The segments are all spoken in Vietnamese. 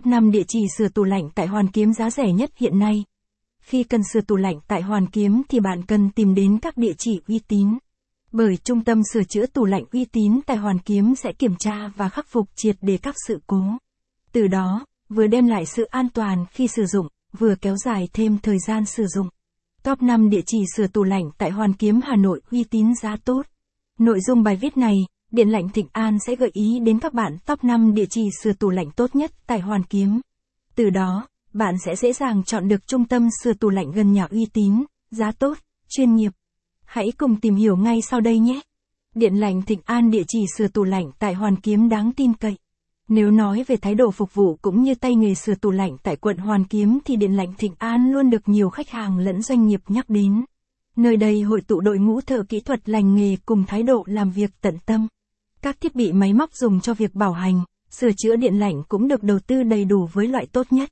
Top 5 địa chỉ sửa tủ lạnh tại Hoàn Kiếm giá rẻ nhất hiện nay. Khi cần sửa tủ lạnh tại Hoàn Kiếm thì bạn cần tìm đến các địa chỉ uy tín. Bởi trung tâm sửa chữa tủ lạnh uy tín tại Hoàn Kiếm sẽ kiểm tra và khắc phục triệt để các sự cố. Từ đó, vừa đem lại sự an toàn khi sử dụng, vừa kéo dài thêm thời gian sử dụng. Top 5 địa chỉ sửa tủ lạnh tại Hoàn Kiếm Hà Nội uy tín giá tốt. Nội dung bài viết này, Điện lạnh Thịnh An sẽ gợi ý đến các bạn top 5 địa chỉ sửa tủ lạnh tốt nhất tại Hoàn Kiếm. Từ đó, bạn sẽ dễ dàng chọn được trung tâm sửa tủ lạnh gần nhà uy tín, giá tốt, chuyên nghiệp. Hãy cùng tìm hiểu ngay sau đây nhé. Điện lạnh Thịnh An địa chỉ sửa tủ lạnh tại Hoàn Kiếm đáng tin cậy. Nếu nói về thái độ phục vụ cũng như tay nghề sửa tủ lạnh tại quận Hoàn Kiếm thì Điện lạnh Thịnh An luôn được nhiều khách hàng lẫn doanh nghiệp nhắc đến. Nơi đây hội tụ đội ngũ thợ kỹ thuật lành nghề cùng thái độ làm việc tận tâm. Các thiết bị máy móc dùng cho việc bảo hành, sửa chữa điện lạnh cũng được đầu tư đầy đủ với loại tốt nhất.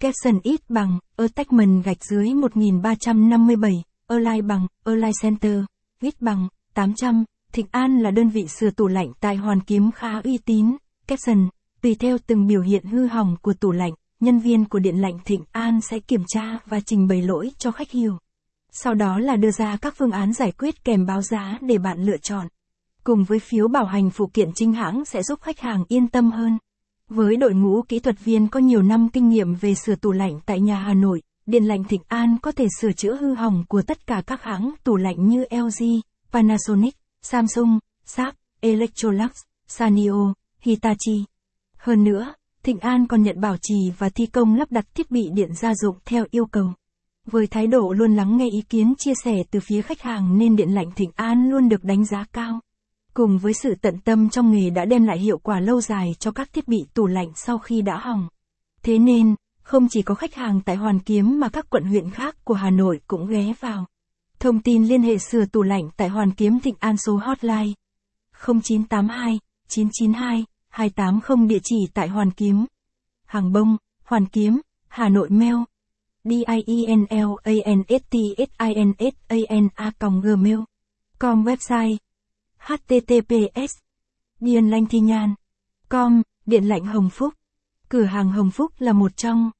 Capson ít bằng, Attachment gạch dưới 1357, Align bằng, Align Center, ít bằng, 800, Thịnh An là đơn vị sửa tủ lạnh tại Hoàn Kiếm khá uy tín. Capson, tùy theo từng biểu hiện hư hỏng của tủ lạnh, nhân viên của điện lạnh Thịnh An sẽ kiểm tra và trình bày lỗi cho khách hiểu. Sau đó là đưa ra các phương án giải quyết kèm báo giá để bạn lựa chọn cùng với phiếu bảo hành phụ kiện chính hãng sẽ giúp khách hàng yên tâm hơn. Với đội ngũ kỹ thuật viên có nhiều năm kinh nghiệm về sửa tủ lạnh tại nhà Hà Nội, Điện lạnh Thịnh An có thể sửa chữa hư hỏng của tất cả các hãng tủ lạnh như LG, Panasonic, Samsung, Sharp, Electrolux, Sanyo, Hitachi. Hơn nữa, Thịnh An còn nhận bảo trì và thi công lắp đặt thiết bị điện gia dụng theo yêu cầu. Với thái độ luôn lắng nghe ý kiến chia sẻ từ phía khách hàng nên Điện lạnh Thịnh An luôn được đánh giá cao cùng với sự tận tâm trong nghề đã đem lại hiệu quả lâu dài cho các thiết bị tủ lạnh sau khi đã hỏng. Thế nên, không chỉ có khách hàng tại Hoàn Kiếm mà các quận huyện khác của Hà Nội cũng ghé vào. Thông tin liên hệ sửa tủ lạnh tại Hoàn Kiếm Thịnh An số hotline 0982 992 280 địa chỉ tại Hoàn Kiếm. Hàng bông, Hoàn Kiếm, Hà Nội mail. d i e n l a n s t s i n s a n a gmail com website https điền lanh thi nhan com, điện lạnh hồng phúc. Cửa hàng hồng phúc là một trong